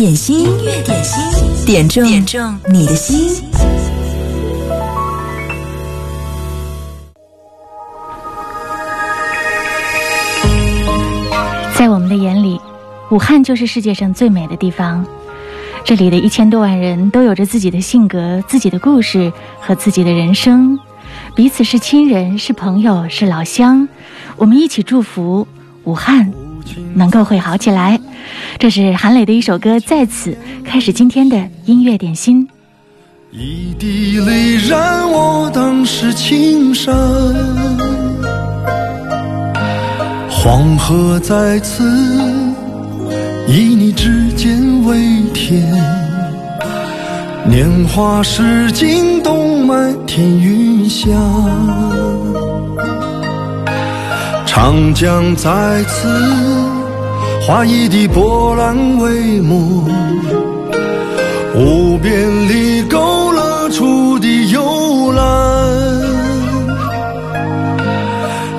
点心，音乐点心，点中点中你的心。在我们的眼里，武汉就是世界上最美的地方。这里的一千多万人都有着自己的性格、自己的故事和自己的人生，彼此是亲人、是朋友、是老乡。我们一起祝福武汉能够会好起来。这是韩磊的一首歌，在此开始今天的音乐点心。一滴泪染我当时青山，黄河在此，以你指尖为天。年华逝尽，冬埋天云霞，长江在此。画一地波澜为幕，无边里勾勒出的幽兰。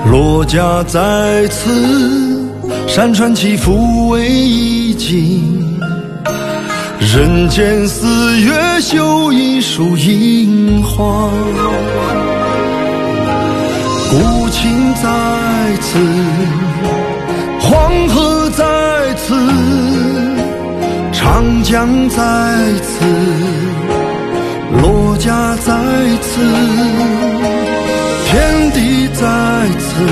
罗家在此，山川起伏为意境。人间四月，绣一束樱花。古琴在此，黄河。在此，长江在此，罗家在此，天地在此，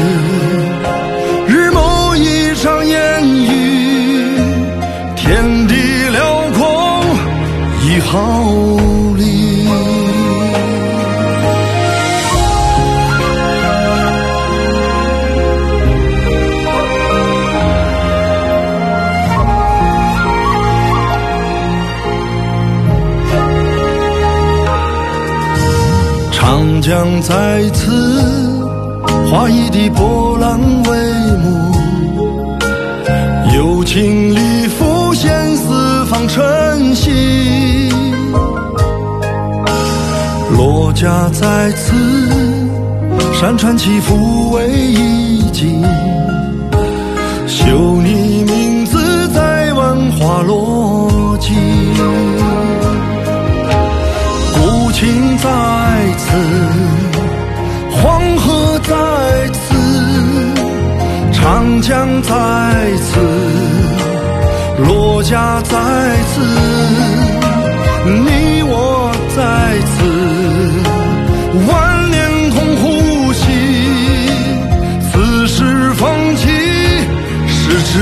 日暮一场烟雨，天地辽阔一毫。长江在此，画一地波澜帷幕，有情里浮现四方晨曦。罗家在此，山川起伏为一境，绣你名字在万花落尽。情在。此黄河在此，长江在此，罗家在此，你我在此，万年同呼吸，此时风起是知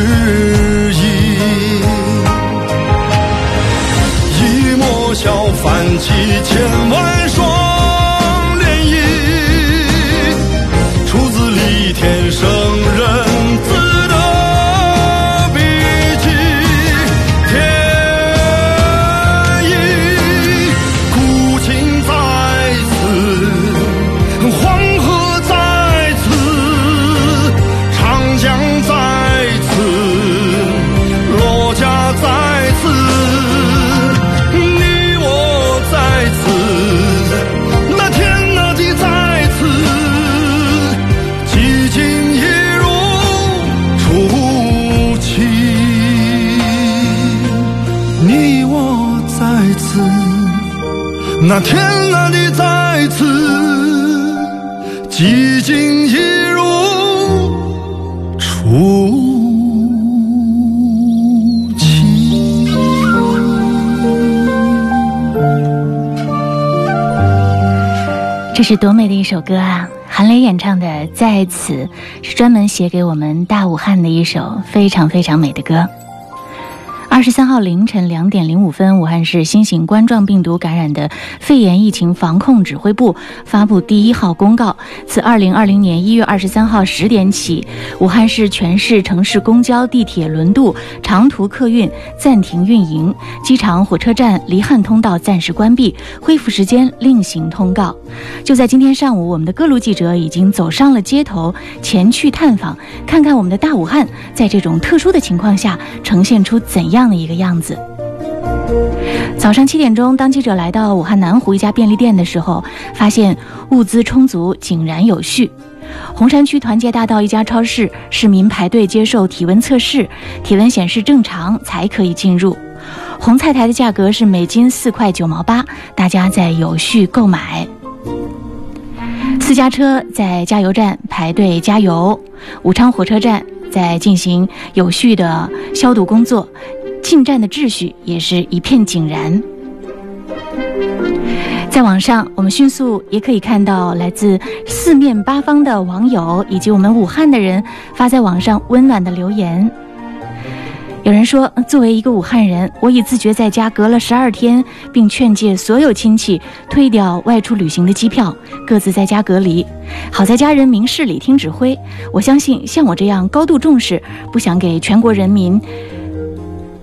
是多美的一首歌啊！韩磊演唱的《在此》是专门写给我们大武汉的一首非常非常美的歌。二十三号凌晨两点零五分，武汉市新型冠状病毒感染的肺炎疫情防控指挥部发布第一号公告：自二零二零年一月二十三号十点起，武汉市全市城市公交、地铁、轮渡、长途客运暂停运营，机场、火车站离汉通道暂时关闭，恢复时间另行通告。就在今天上午，我们的各路记者已经走上了街头，前去探访，看看我们的大武汉在这种特殊的情况下呈现出怎样。的一个样子。早上七点钟，当记者来到武汉南湖一家便利店的时候，发现物资充足，井然有序。洪山区团结大道一家超市，市民排队接受体温测试，体温显示正常才可以进入。红菜苔的价格是每斤四块九毛八，大家在有序购买。私家车在加油站排队加油，武昌火车站在进行有序的消毒工作，进站的秩序也是一片井然。在网上，我们迅速也可以看到来自四面八方的网友以及我们武汉的人发在网上温暖的留言。有人说，作为一个武汉人，我已自觉在家隔了十二天，并劝诫所有亲戚退掉外出旅行的机票，各自在家隔离。好在家人明事理、听指挥。我相信，像我这样高度重视、不想给全国人民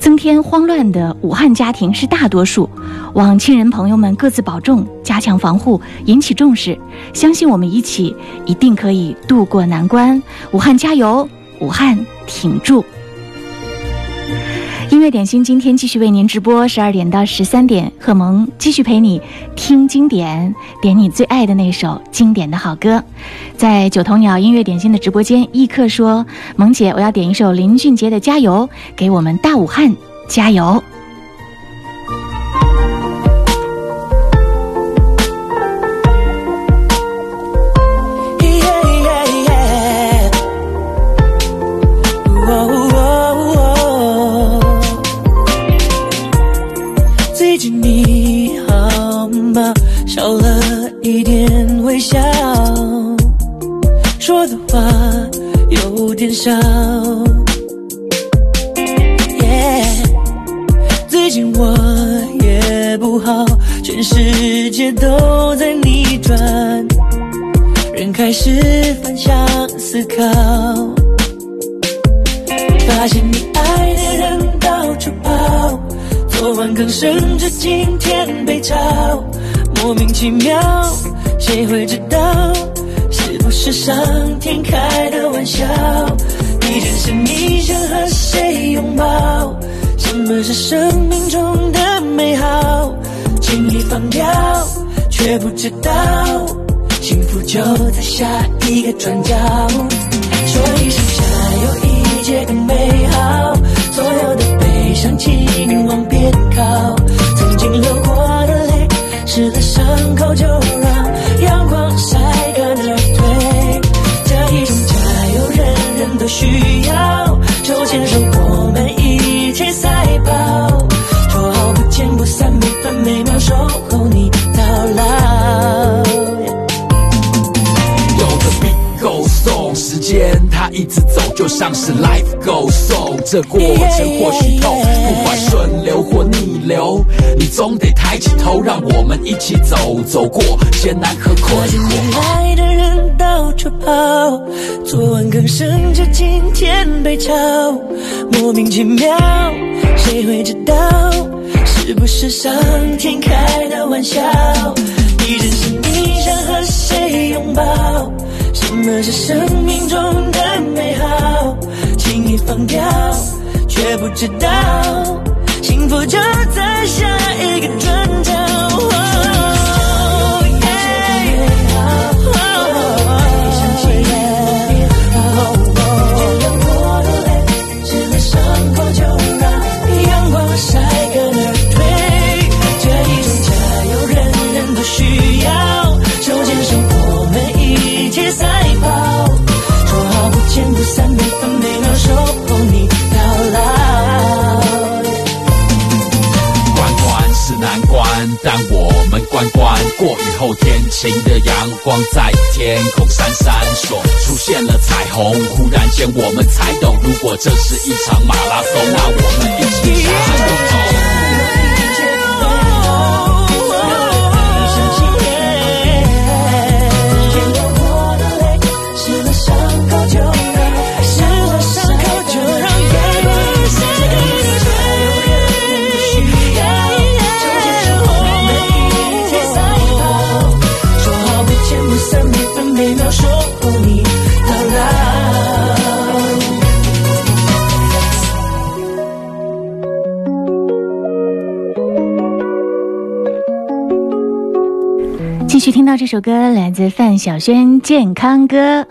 增添慌乱的武汉家庭是大多数。望亲人朋友们各自保重，加强防护，引起重视。相信我们一起一定可以渡过难关。武汉加油！武汉挺住！音乐点心今天继续为您直播，十二点到十三点，贺萌继续陪你听经典，点你最爱的那首经典的好歌。在九头鸟音乐点心的直播间，易客说：“萌姐，我要点一首林俊杰的《加油》，给我们大武汉加油。”少，最近我也不好，全世界都在逆转，人开始反向思考，发现你爱的人到处跑，昨晚刚升职，今天被炒，莫名其妙，谁会知道？是不是上天开的玩笑？你真是你想和谁拥抱？什么是生命中的美好？轻易放掉，却不知道幸福就在下一个转角。说一声加油，一切更美好。所有的悲伤，请往边靠。曾经流过的泪，湿了伤口，就让需要。手牵手，我们一起赛跑，说好不见不散，每分每秒守候你到老。有的 beat goes on，时间它一直走，就像是 life goes on。这过程或许痛，不管顺流或逆流，你总得抬起头，让我们一起走，走过艰难和困发现你惑。爱的人到处跑，昨晚刚升职，今天被炒，莫名其妙，谁会知道？是不是上天开的玩笑？你真是你想和谁拥抱？什么是生命中的美好？轻易放掉，却不知道幸福就在下一个转角。关关过雨后，天晴的阳光在天空闪闪烁，出现了彩虹。忽然间，我们才懂，如果这是一场马拉松，那我们一起加油！首歌，来自范晓萱《健康歌》。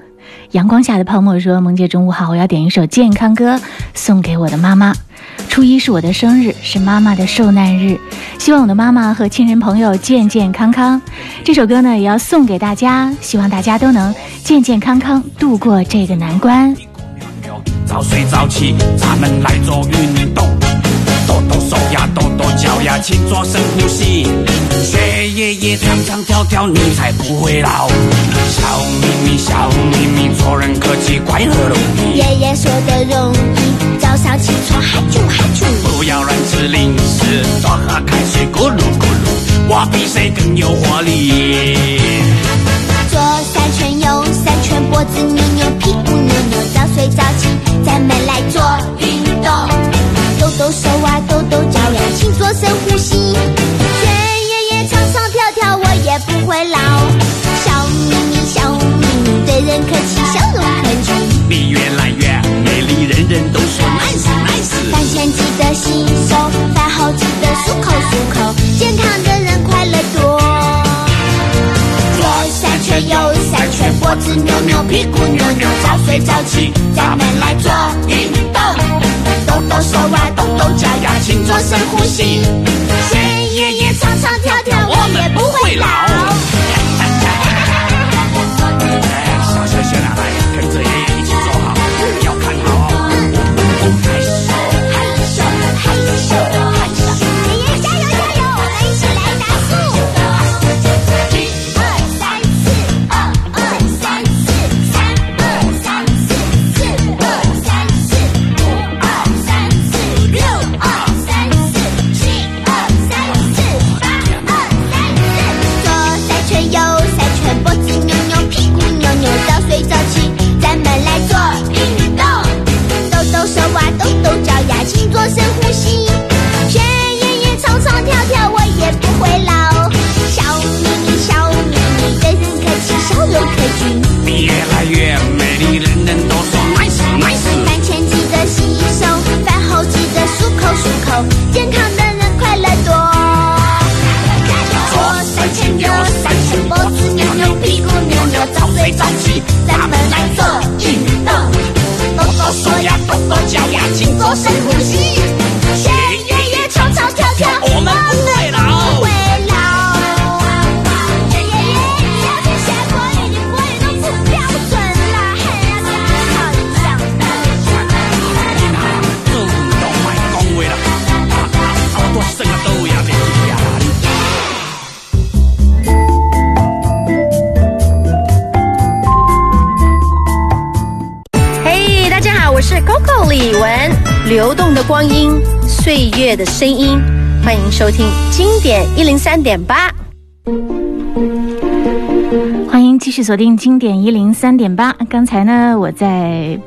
阳光下的泡沫说：“萌姐中午好，我要点一首健康歌送给我的妈妈。初一是我的生日，是妈妈的受难日，希望我的妈妈和亲人朋友健健康康。这首歌呢，也要送给大家，希望大家都能健健康康度过这个难关。早睡早起，咱们来做运动，抖抖手呀，抖抖脚呀，勤做深呼吸，学爷爷唱唱跳跳，你才不会老。笑眯眯，笑眯眯，做人客气，快乐容易。爷爷说的容易，早上起床嗨啾嗨啾，不要乱吃零食，多喝开水咕噜咕噜，我比谁更有活力。左三圈右三圈，脖子扭扭，屁股扭扭，早睡早起，咱们来做运动，抖抖手，深呼吸，学爷爷唱唱跳跳，我也不会老。笑眯眯，笑眯眯，对人客气，笑容可掬。你越来越美丽，人人都说 nice nice。饭前记得洗手，饭后记得漱口漱口，健康的人快乐多。左三圈右三圈，脖子扭扭，屁股扭扭，早睡早起，咱们来做运动，抖抖手啊，抖抖脚呀，请做深呼吸，学爷爷唱唱跳跳，我也不会老。早睡早起，咱们来做运动。抖抖手呀，抖抖脚呀，请做深呼吸。光阴，岁月的声音，欢迎收听经典一零三点八。欢迎继续锁定经典一零三点八。刚才呢，我在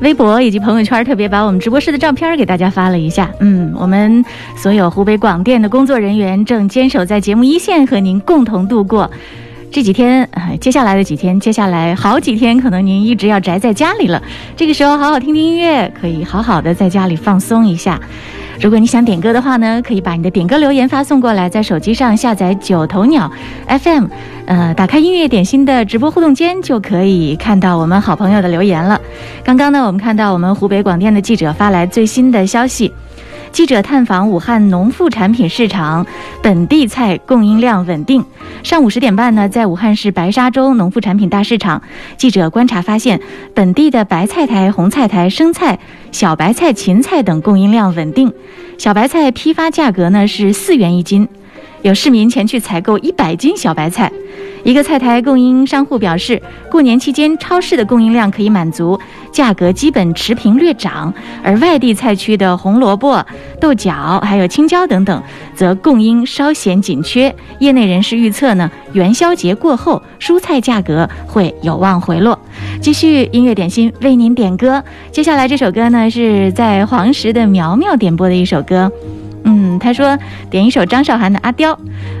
微博以及朋友圈特别把我们直播室的照片给大家发了一下。嗯，我们所有湖北广电的工作人员正坚守在节目一线，和您共同度过这几天。呃，接下来的几天，接下来好几天，可能您一直要宅在家里了。这个时候，好好听听音乐，可以好好的在家里放松一下。如果你想点歌的话呢，可以把你的点歌留言发送过来，在手机上下载九头鸟 FM，呃，打开音乐点心的直播互动间，就可以看到我们好朋友的留言了。刚刚呢，我们看到我们湖北广电的记者发来最新的消息。记者探访武汉农副产品市场，本地菜供应量稳定。上午十点半呢，在武汉市白沙洲农副产品大市场，记者观察发现，本地的白菜苔、红菜苔、生菜、小白菜、芹菜等供应量稳定。小白菜批发价格呢是四元一斤，有市民前去采购一百斤小白菜。一个菜台供应商户表示，过年期间超市的供应量可以满足，价格基本持平略涨；而外地菜区的红萝卜、豆角还有青椒等等，则供应稍显紧缺。业内人士预测呢，元宵节过后，蔬菜价格会有望回落。继续音乐点心为您点歌，接下来这首歌呢是在黄石的苗苗点播的一首歌。嗯，他说点一首张韶涵的《阿刁》，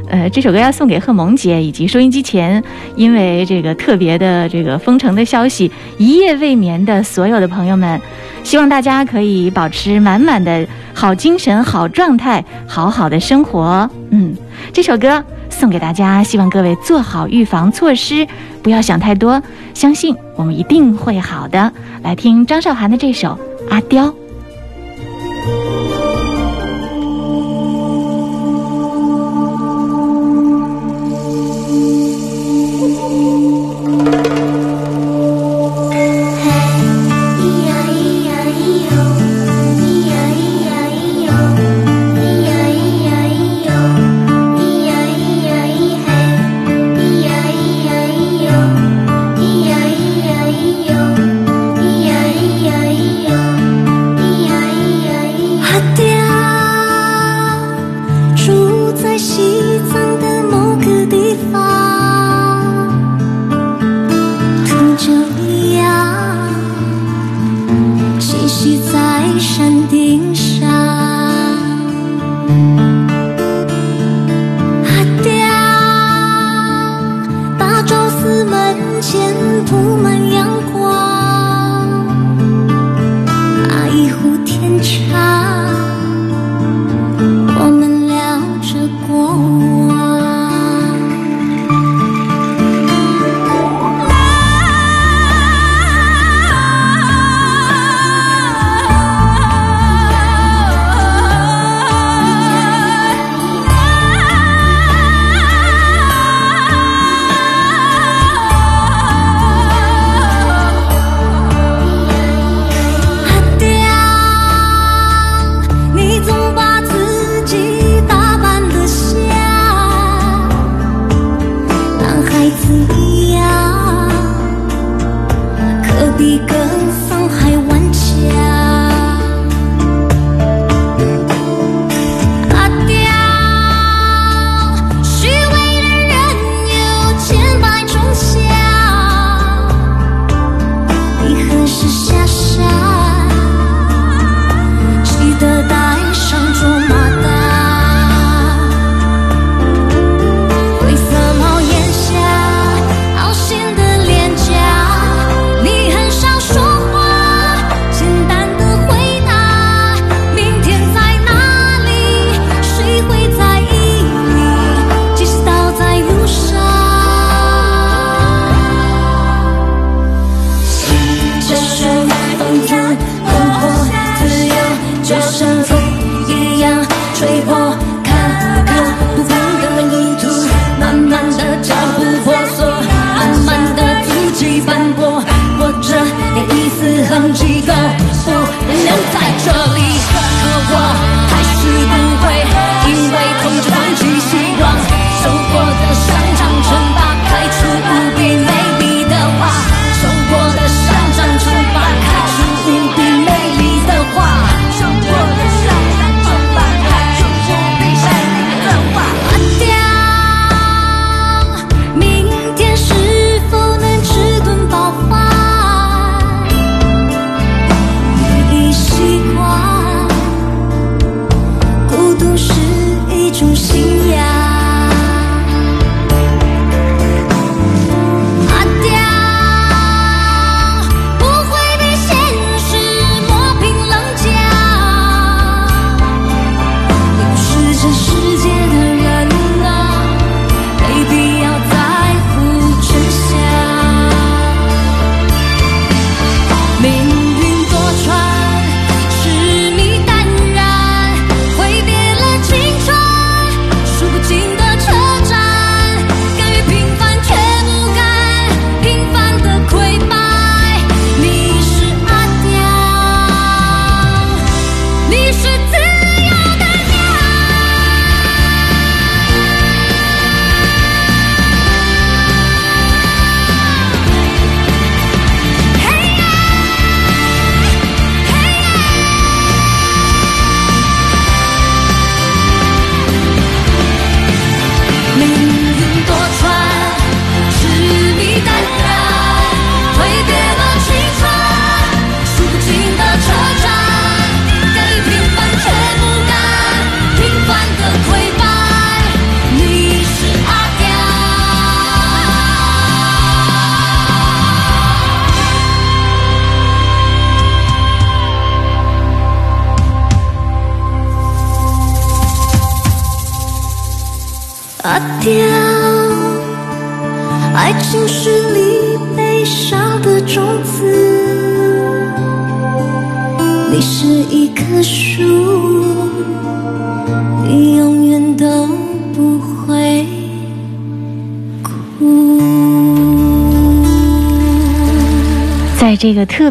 呃，这首歌要送给贺萌姐以及收音机前因为这个特别的这个封城的消息一夜未眠的所有的朋友们，希望大家可以保持满满的好精神、好状态，好好的生活。嗯，这首歌送给大家，希望各位做好预防措施，不要想太多，相信我们一定会好的。来听张韶涵的这首《阿刁》。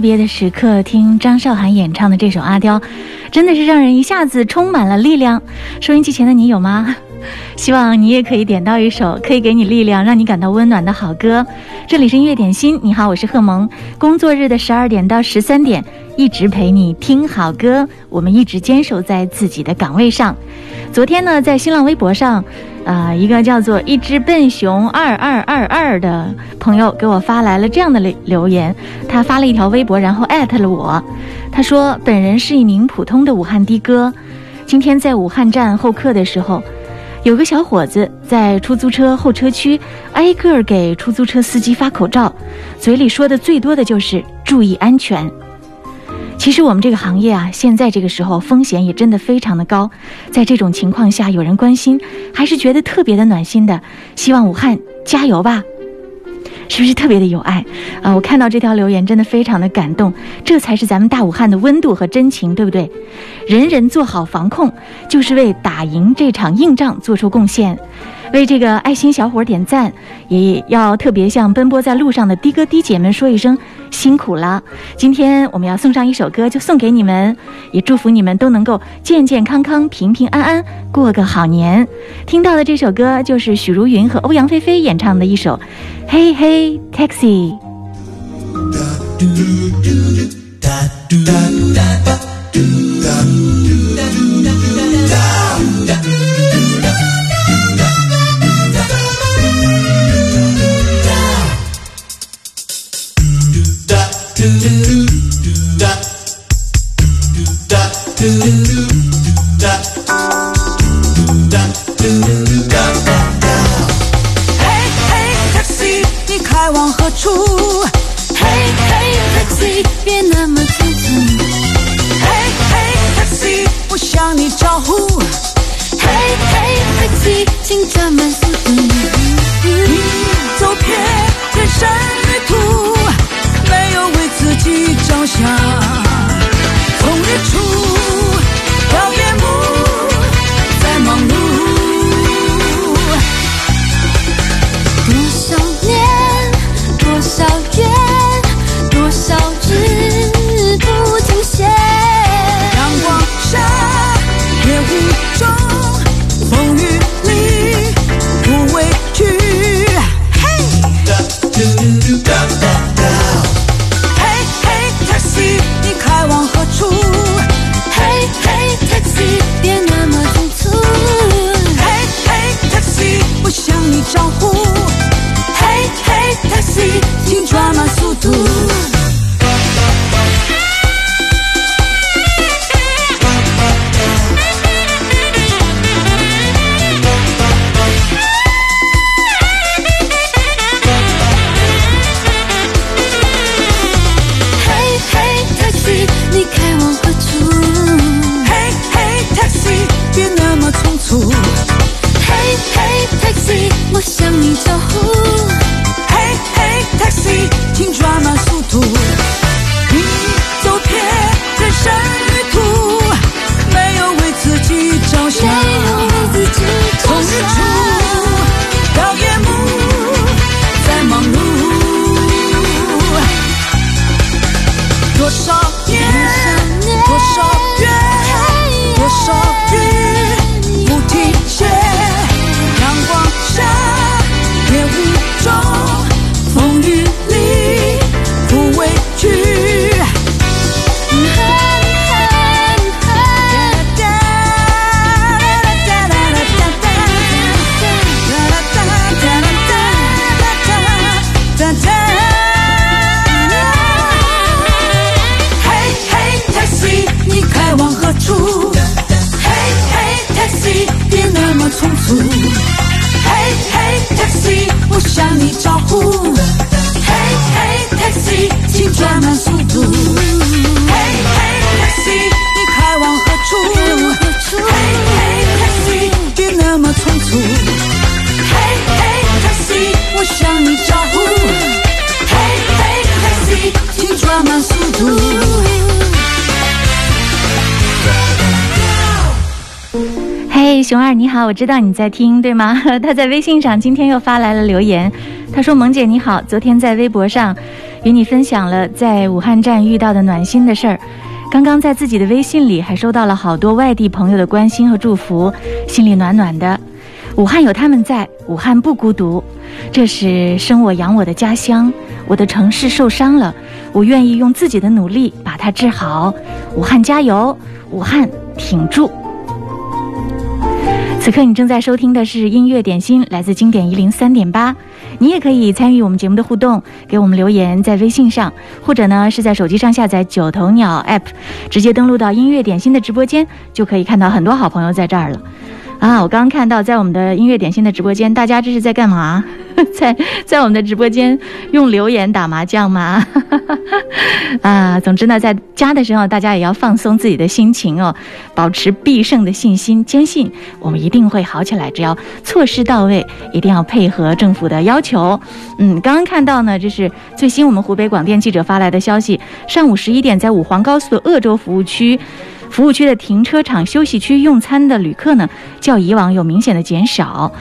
别的时刻，听张韶涵演唱的这首《阿刁》，真的是让人一下子充满了力量。收音机前的你有吗？希望你也可以点到一首可以给你力量、让你感到温暖的好歌。这里是音乐点心，你好，我是贺萌。工作日的十二点到十三点，一直陪你听好歌。我们一直坚守在自己的岗位上。昨天呢，在新浪微博上，啊、一个叫做“一只笨熊二二二二”的朋友给我发来了这样的留留言。他发了一条微博，然后艾特了我。他说：“本人是一名普通的武汉的哥，今天在武汉站候客的时候，有个小伙子在出租车候车区挨个给出租车司机发口罩，嘴里说的最多的就是注意安全。”其实我们这个行业啊，现在这个时候风险也真的非常的高，在这种情况下有人关心，还是觉得特别的暖心的。希望武汉加油吧！是不是特别的有爱啊？我看到这条留言真的非常的感动，这才是咱们大武汉的温度和真情，对不对？人人做好防控，就是为打赢这场硬仗做出贡献。为这个爱心小伙点赞，也要特别向奔波在路上的的哥的姐们说一声辛苦了。今天我们要送上一首歌，就送给你们，也祝福你们都能够健健康康、平平安安过个好年。听到的这首歌就是许茹芸和欧阳菲菲演唱的一首《嘿嘿 Taxi》。me 你招呼，Hey Hey Taxi，请转慢速度。Hey Hey Taxi，你开往何处别那么匆促。Hey Hey Taxi，我向你招呼。Hey Hey Taxi，请转慢速度。熊二你好，我知道你在听，对吗？他在微信上今天又发来了留言，他说：“萌姐你好，昨天在微博上与你分享了在武汉站遇到的暖心的事儿，刚刚在自己的微信里还收到了好多外地朋友的关心和祝福，心里暖暖的。武汉有他们在，武汉不孤独。这是生我养我的家乡，我的城市受伤了，我愿意用自己的努力把它治好。武汉加油，武汉挺住。”此刻你正在收听的是音乐点心，来自经典一零三点八。你也可以参与我们节目的互动，给我们留言在微信上，或者呢是在手机上下载九头鸟 app，直接登录到音乐点心的直播间，就可以看到很多好朋友在这儿了。啊，我刚刚看到在我们的音乐点心的直播间，大家这是在干嘛？在在我们的直播间用留言打麻将吗？啊，总之呢，在家的时候，大家也要放松自己的心情哦，保持必胜的信心，坚信我们一定会好起来。只要措施到位，一定要配合政府的要求。嗯，刚刚看到呢，这是最新我们湖北广电记者发来的消息，上午十一点，在武黄高速的鄂州服务区。服务区的停车场、休息区用餐的旅客呢，较以往有明显的减少，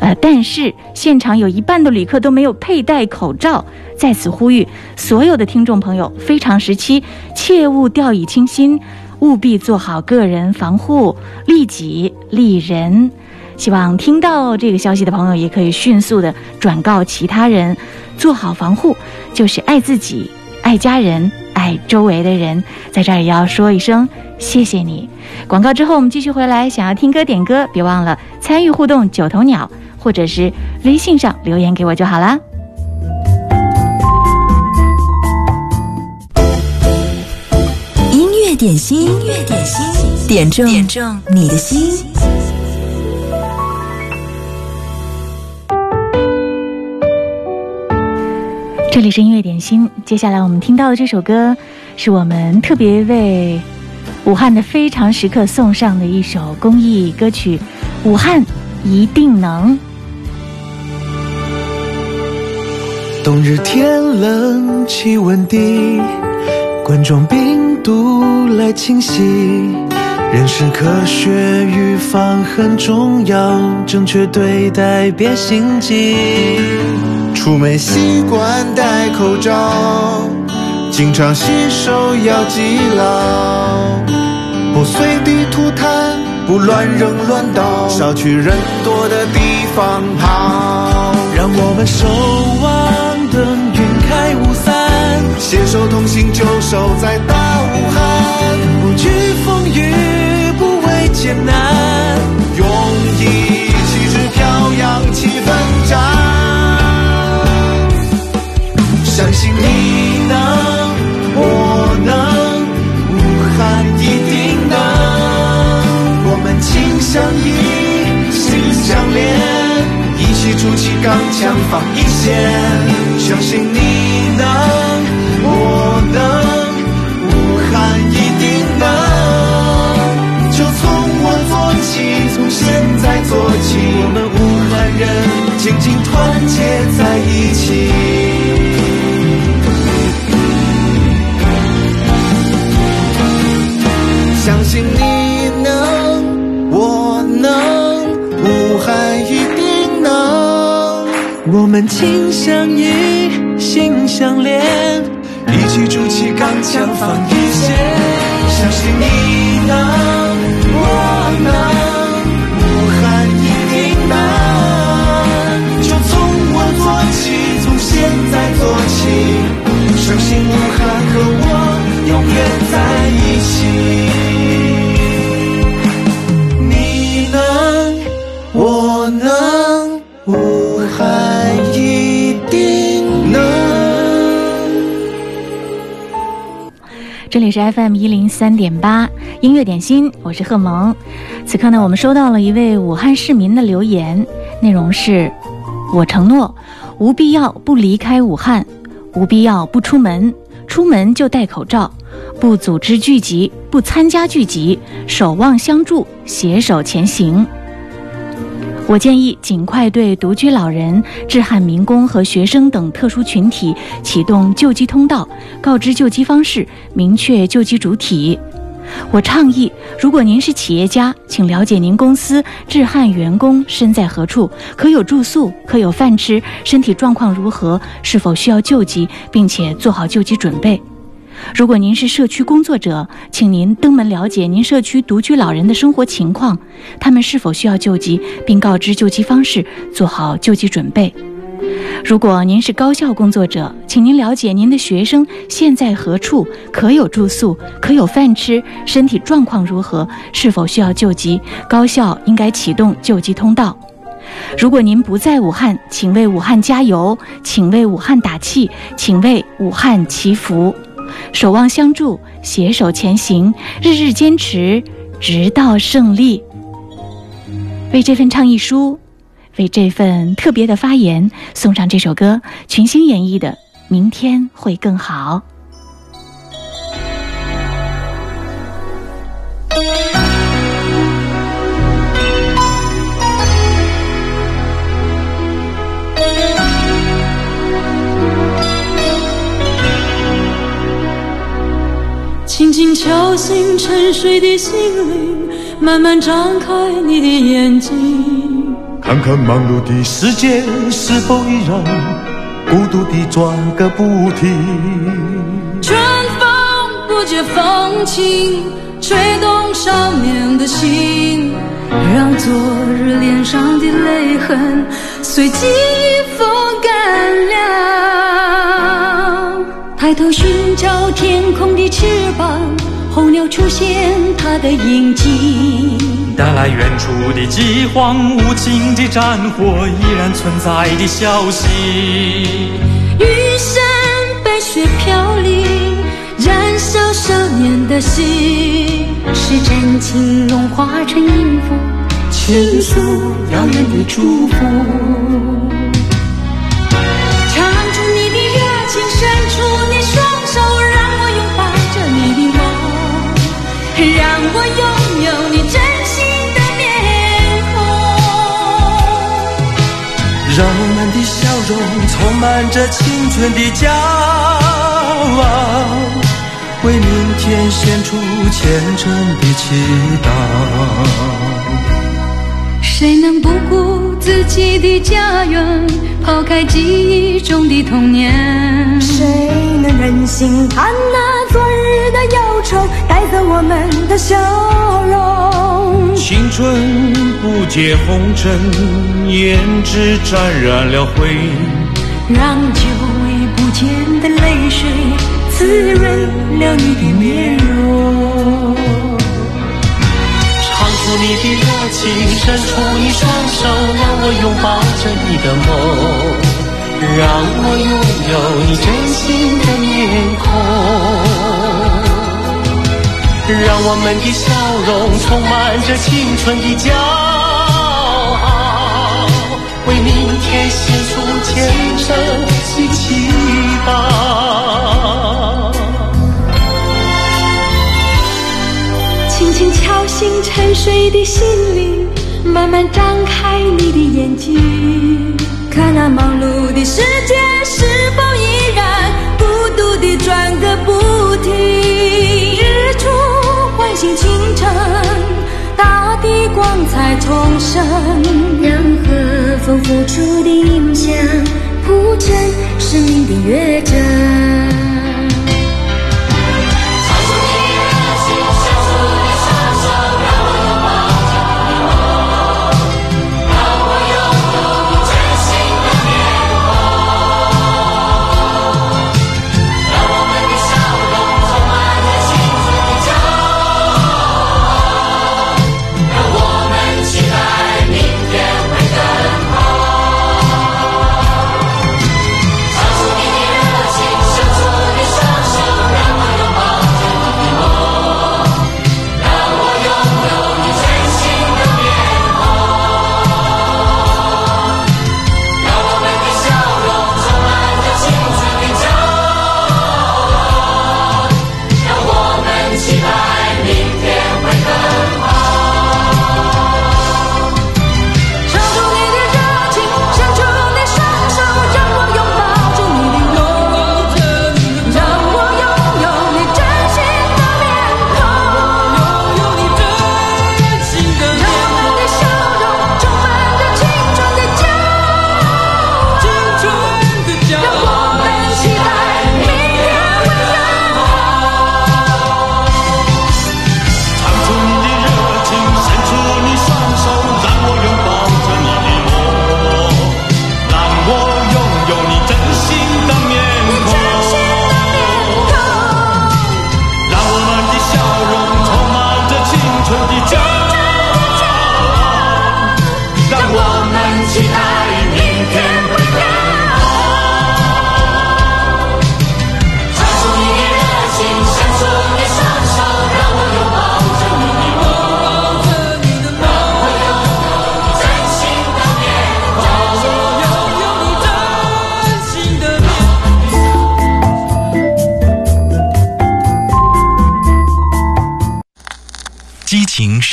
呃，但是现场有一半的旅客都没有佩戴口罩。在此呼吁所有的听众朋友，非常时期切勿掉以轻心，务必做好个人防护，利己利人。希望听到这个消息的朋友也可以迅速的转告其他人，做好防护就是爱自己、爱家人、爱周围的人。在这儿也要说一声。谢谢你。广告之后，我们继续回来。想要听歌点歌，别忘了参与互动九头鸟，或者是微信上留言给我就好啦。音乐点心，音乐点心，点中点中你的心。这里是音乐点心，接下来我们听到的这首歌，是我们特别为。武汉的非常时刻送上的一首公益歌曲，《武汉一定能》。冬日天冷，气温低，冠状病毒来侵袭，认识科学预防很重要，正确对待别心急，出门习惯戴口罩。经常洗手要记牢，不随地吐痰，不乱扔乱倒，少去人多的地方跑。让我们守望等云开雾散，携手同行就守在大武汉，不惧风雨，不畏艰难，用义气质飘扬气氛起钢墙防一线。相信你能，我能，武汉一定能。就从我做起，从现在做起，我们武汉人紧紧团结在一起。我们心相依，心相连，一起筑起钢墙防一线。相信你能，我能，武汉一定能。就从我做起，从现在做起，相信武汉和我永远在一起。FM 一零三点八音乐点心，我是贺萌。此刻呢，我们收到了一位武汉市民的留言，内容是：我承诺，无必要不离开武汉，无必要不出门，出门就戴口罩，不组织聚集，不参加聚集，守望相助，携手前行。我建议尽快对独居老人、致汉民工和学生等特殊群体启动救济通道，告知救济方式，明确救济主体。我倡议，如果您是企业家，请了解您公司致汉员工身在何处，可有住宿，可有饭吃，身体状况如何，是否需要救济，并且做好救济准备。如果您是社区工作者，请您登门了解您社区独居老人的生活情况，他们是否需要救急，并告知救急方式，做好救急准备。如果您是高校工作者，请您了解您的学生现在何处，可有住宿，可有饭吃，身体状况如何，是否需要救急，高校应该启动救急通道。如果您不在武汉，请为武汉加油，请为武汉打气，请为武汉祈福，守望相助，携手前行，日日坚持，直到胜利。为这份倡议书。为这份特别的发言送上这首歌，群星演绎的《明天会更好》。轻轻敲醒沉睡的心灵，慢慢张开你的眼睛。看看忙碌的世界是否依然孤独地转个不停。春风不解风情，吹动少年的心，让昨日脸上的泪痕随季风干了。抬头寻找天空的翅膀，候鸟出现它的影迹。带来远处的饥荒，无情的战火依然存在的消息。玉山白雪飘零，燃烧少年的心，是真情融化成音符，倾诉遥远的祝福。让我拥有你真心的面孔。让我们的笑容充满着青春的骄傲，为明天献出虔诚的祈祷。谁能不顾自己的家园，抛开记忆中的童年？谁能忍心看那昨日的忧愁带走我们的笑容？青春不解红尘，胭脂沾染了灰。让久违不见的泪水滋润了你的面容。唱出你的热情，伸出你双手，让我拥抱着你的梦，让我拥有你真心的面孔，让我们的笑容充满着青春的骄傲，为明天献出虔诚的祈祷。轻轻敲醒沉睡的心灵，慢慢张开你的眼睛，看那忙碌的世界是否依清晨，大地光彩重生，让和风拂出的影响谱成生命的乐章。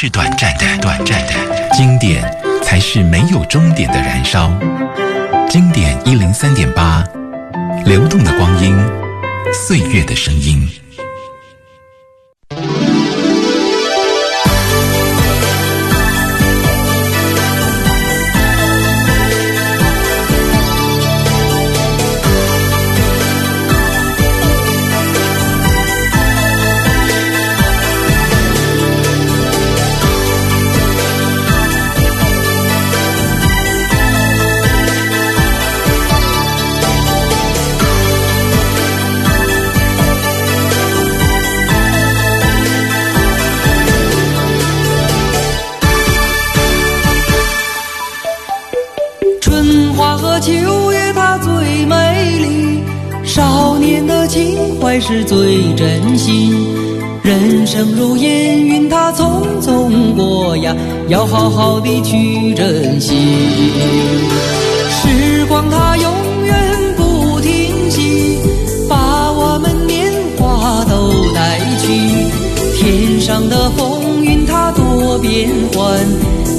是短暂的，短暂的，经典才是没有终点的燃烧。经典一零三点八，流动的光阴，岁月的声音。要好好的去珍惜。时光它永远不停息，把我们年华都带去。天上的风云它多变幻，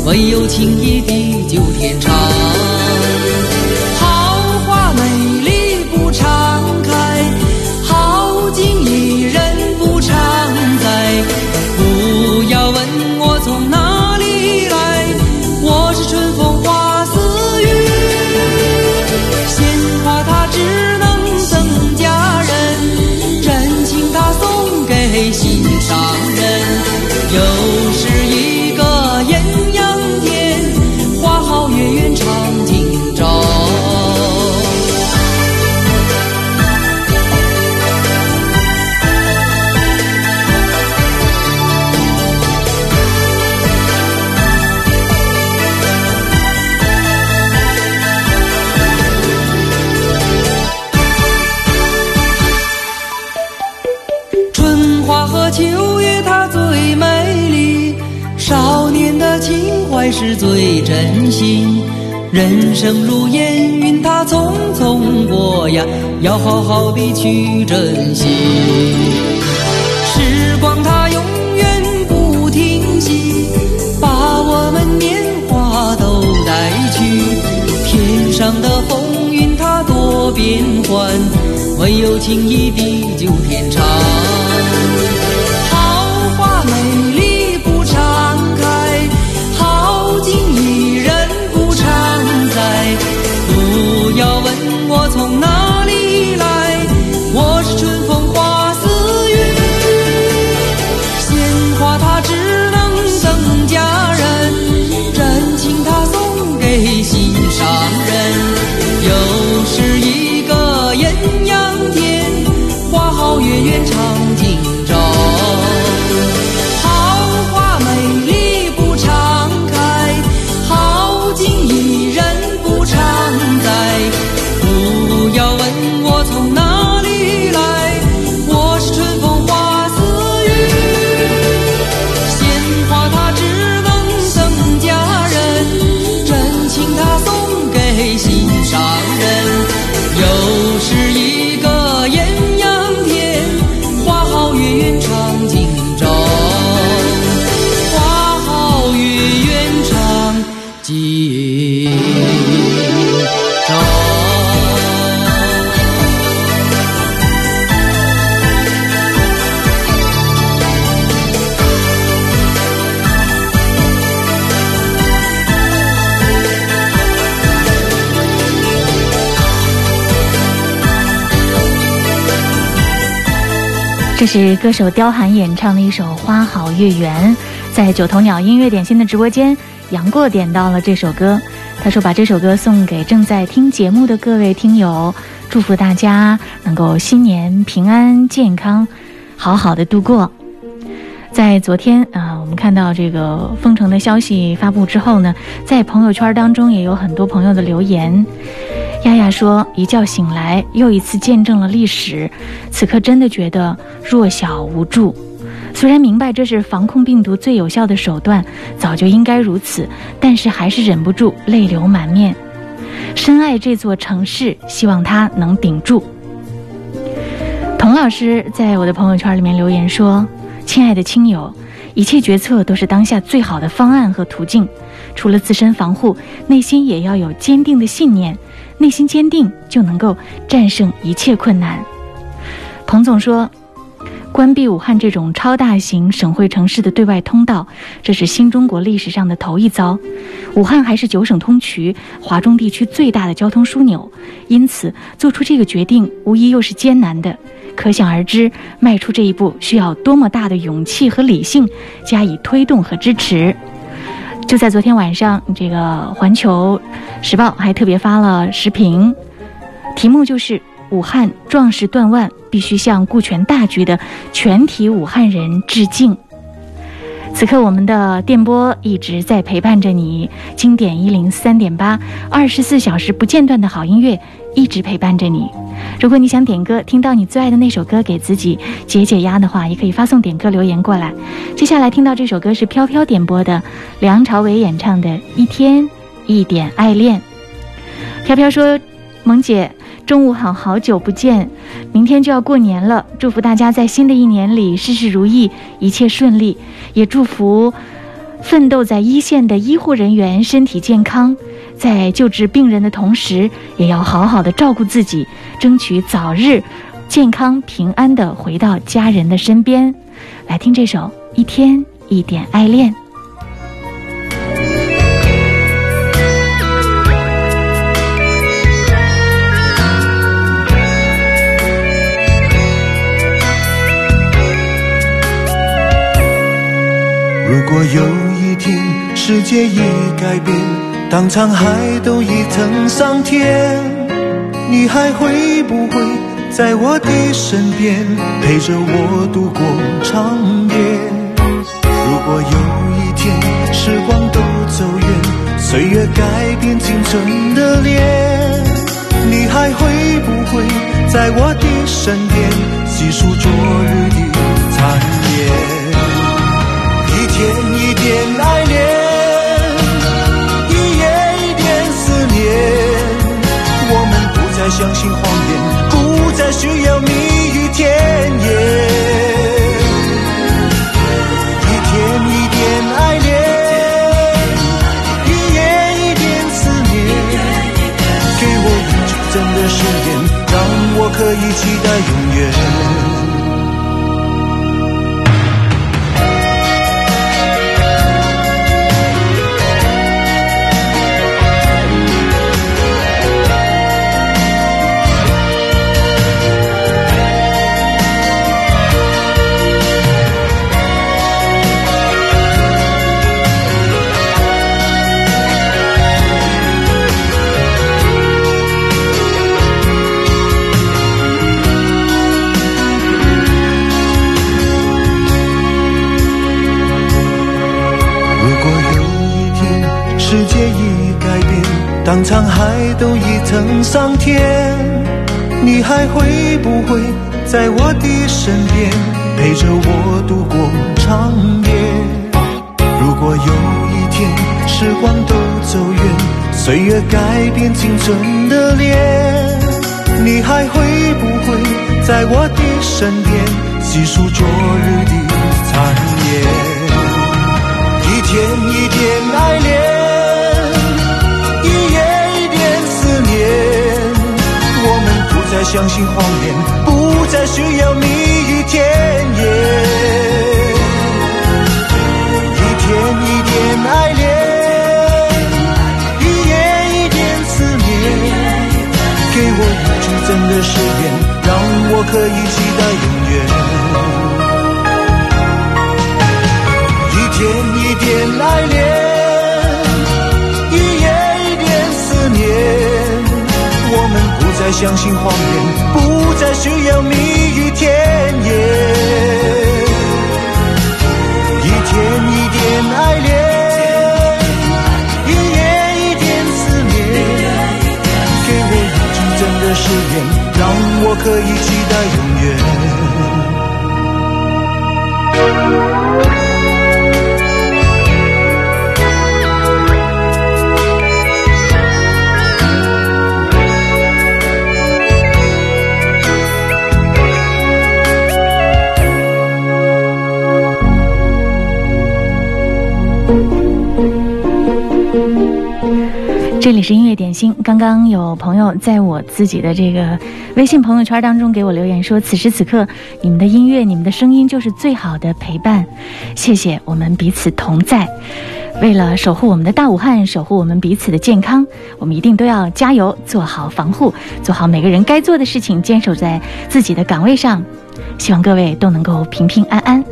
唯有情谊地久天长。要好好的去珍惜。时光它永远不停息，把我们年华都带去。天上的风云它多变幻，唯有情谊地久天长。是歌手刁寒演唱的一首《花好月圆》，在九头鸟音乐点心的直播间，杨过点到了这首歌。他说把这首歌送给正在听节目的各位听友，祝福大家能够新年平安健康，好好的度过。在昨天啊、我们看到这个封城的消息发布之后呢，在朋友圈当中也有很多朋友的留言。丫丫说：“一觉醒来，又一次见证了历史，此刻真的觉得弱小无助。虽然明白这是防控病毒最有效的手段，早就应该如此，但是还是忍不住泪流满面。深爱这座城市，希望它能顶住。”童老师在我的朋友圈里面留言说：“亲爱的亲友，一切决策都是当下最好的方案和途径。除了自身防护，内心也要有坚定的信念。内心坚定，就能够战胜一切困难。彭总说。关闭武汉这种超大型省会城市的对外通道，这是新中国历史上的头一遭。武汉还是九省通衢、华中地区最大的交通枢纽，因此做出这个决定无疑又是艰难的。可想而知，迈出这一步需要多么大的勇气和理性加以推动和支持。就在昨天晚上，这个《环球时报》还特别发了视频，题目就是。武汉壮士断腕，必须向顾全大局的全体武汉人致敬。此刻，我们的电波一直在陪伴着你，经典一零三点八，二十四小时不间断的好音乐一直陪伴着你。如果你想点歌，听到你最爱的那首歌，给自己解解压的话，也可以发送点歌留言过来。接下来听到这首歌是飘飘点播的，梁朝伟演唱的《一天一点爱恋》。飘飘说：“萌姐。”中午好，好久不见，明天就要过年了，祝福大家在新的一年里事事如意，一切顺利，也祝福奋斗在一线的医护人员身体健康，在救治病人的同时，也要好好的照顾自己，争取早日健康平安的回到家人的身边。来听这首《一天一点爱恋》。如果有一天世界已改变，当沧海都已成桑田，你还会不会在我的身边陪着我度过长夜？如果有一天时光都走远，岁月改变青春的脸，你还会不会在我的身边细数昨日的残烟？一点一点爱恋，一夜一点思念。我们不再相信谎言，不再需要蜜语甜言。一天一点爱恋，一夜一点思念。给我一句真的誓言，让我可以期待永远。上天，你还会不会在我的身边陪着我度过长夜？如果有一天时光都走远，岁月改变青春的脸，你还会不会在我的身边细数昨日的残夜？一天一天爱恋。相信谎言，不再需要蜜语甜言。一天一点爱恋，一夜一点思念。给我一句真的誓言，让我可以期待永相信谎言，不再需要蜜语甜言。一天一点爱恋，一夜一点思念。给我一句真的誓言，让我可以这里是音乐点心。刚刚有朋友在我自己的这个微信朋友圈当中给我留言说：“此时此刻，你们的音乐、你们的声音就是最好的陪伴。”谢谢，我们彼此同在。为了守护我们的大武汉，守护我们彼此的健康，我们一定都要加油，做好防护，做好每个人该做的事情，坚守在自己的岗位上。希望各位都能够平平安安。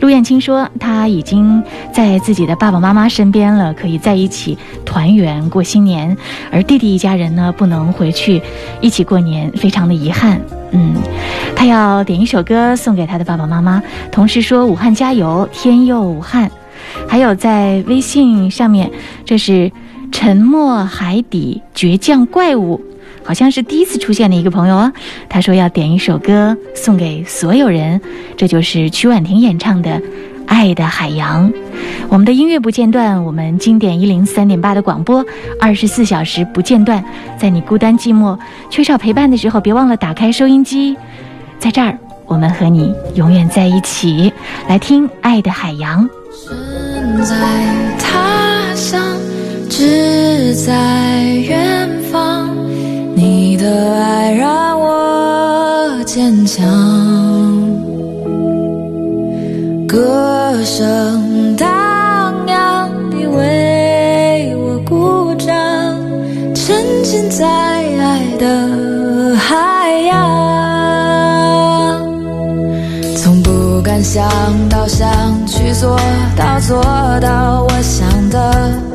陆燕青说，他已经在自己的爸爸妈妈身边了，可以在一起团圆过新年。而弟弟一家人呢，不能回去一起过年，非常的遗憾。嗯，他要点一首歌送给他的爸爸妈妈，同时说：“武汉加油，天佑武汉。”还有在微信上面，这是沉默海底倔强怪物。好像是第一次出现的一个朋友哦，他说要点一首歌送给所有人，这就是曲婉婷演唱的《爱的海洋》。我们的音乐不间断，我们经典一零三点八的广播二十四小时不间断。在你孤单寂寞、缺少陪伴的时候，别忘了打开收音机，在这儿我们和你永远在一起。来听《爱的海洋》。身在他乡，志在远方。的爱让我坚强，歌声荡漾，你为我鼓掌，沉浸在爱的海洋，从不敢想到想去做到做到我想的。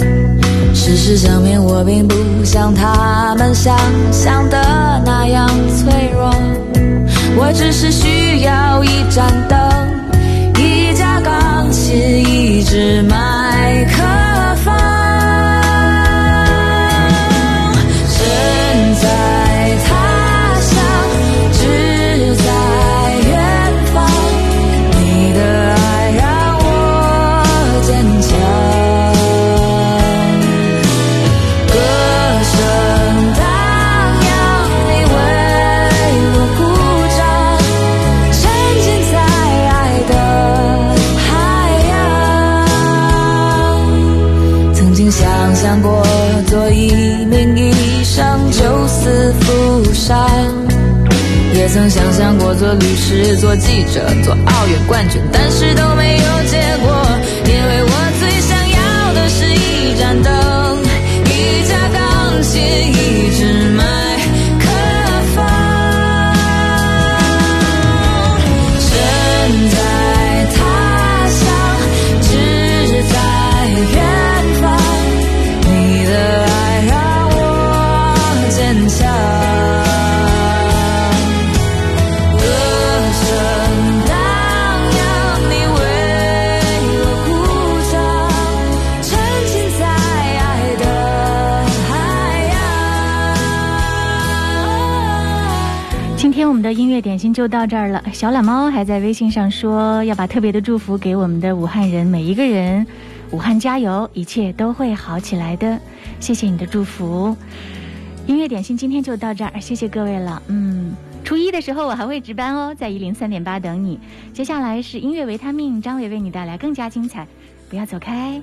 事实证明，我并不像他们想象的那样脆弱。我只是需要一盏灯，一架钢琴，一支麦克做律师、做记者、做奥运冠军，但是都没有结就到这儿了。小懒猫还在微信上说要把特别的祝福给我们的武汉人每一个人。武汉加油一切都会好起来的。谢谢你的祝福。音乐点心今天就到这儿谢谢各位了。嗯初一的时候我还会值班哦在一零三点八等你。接下来是音乐维他命张伟为你带来更加精彩。不要走开。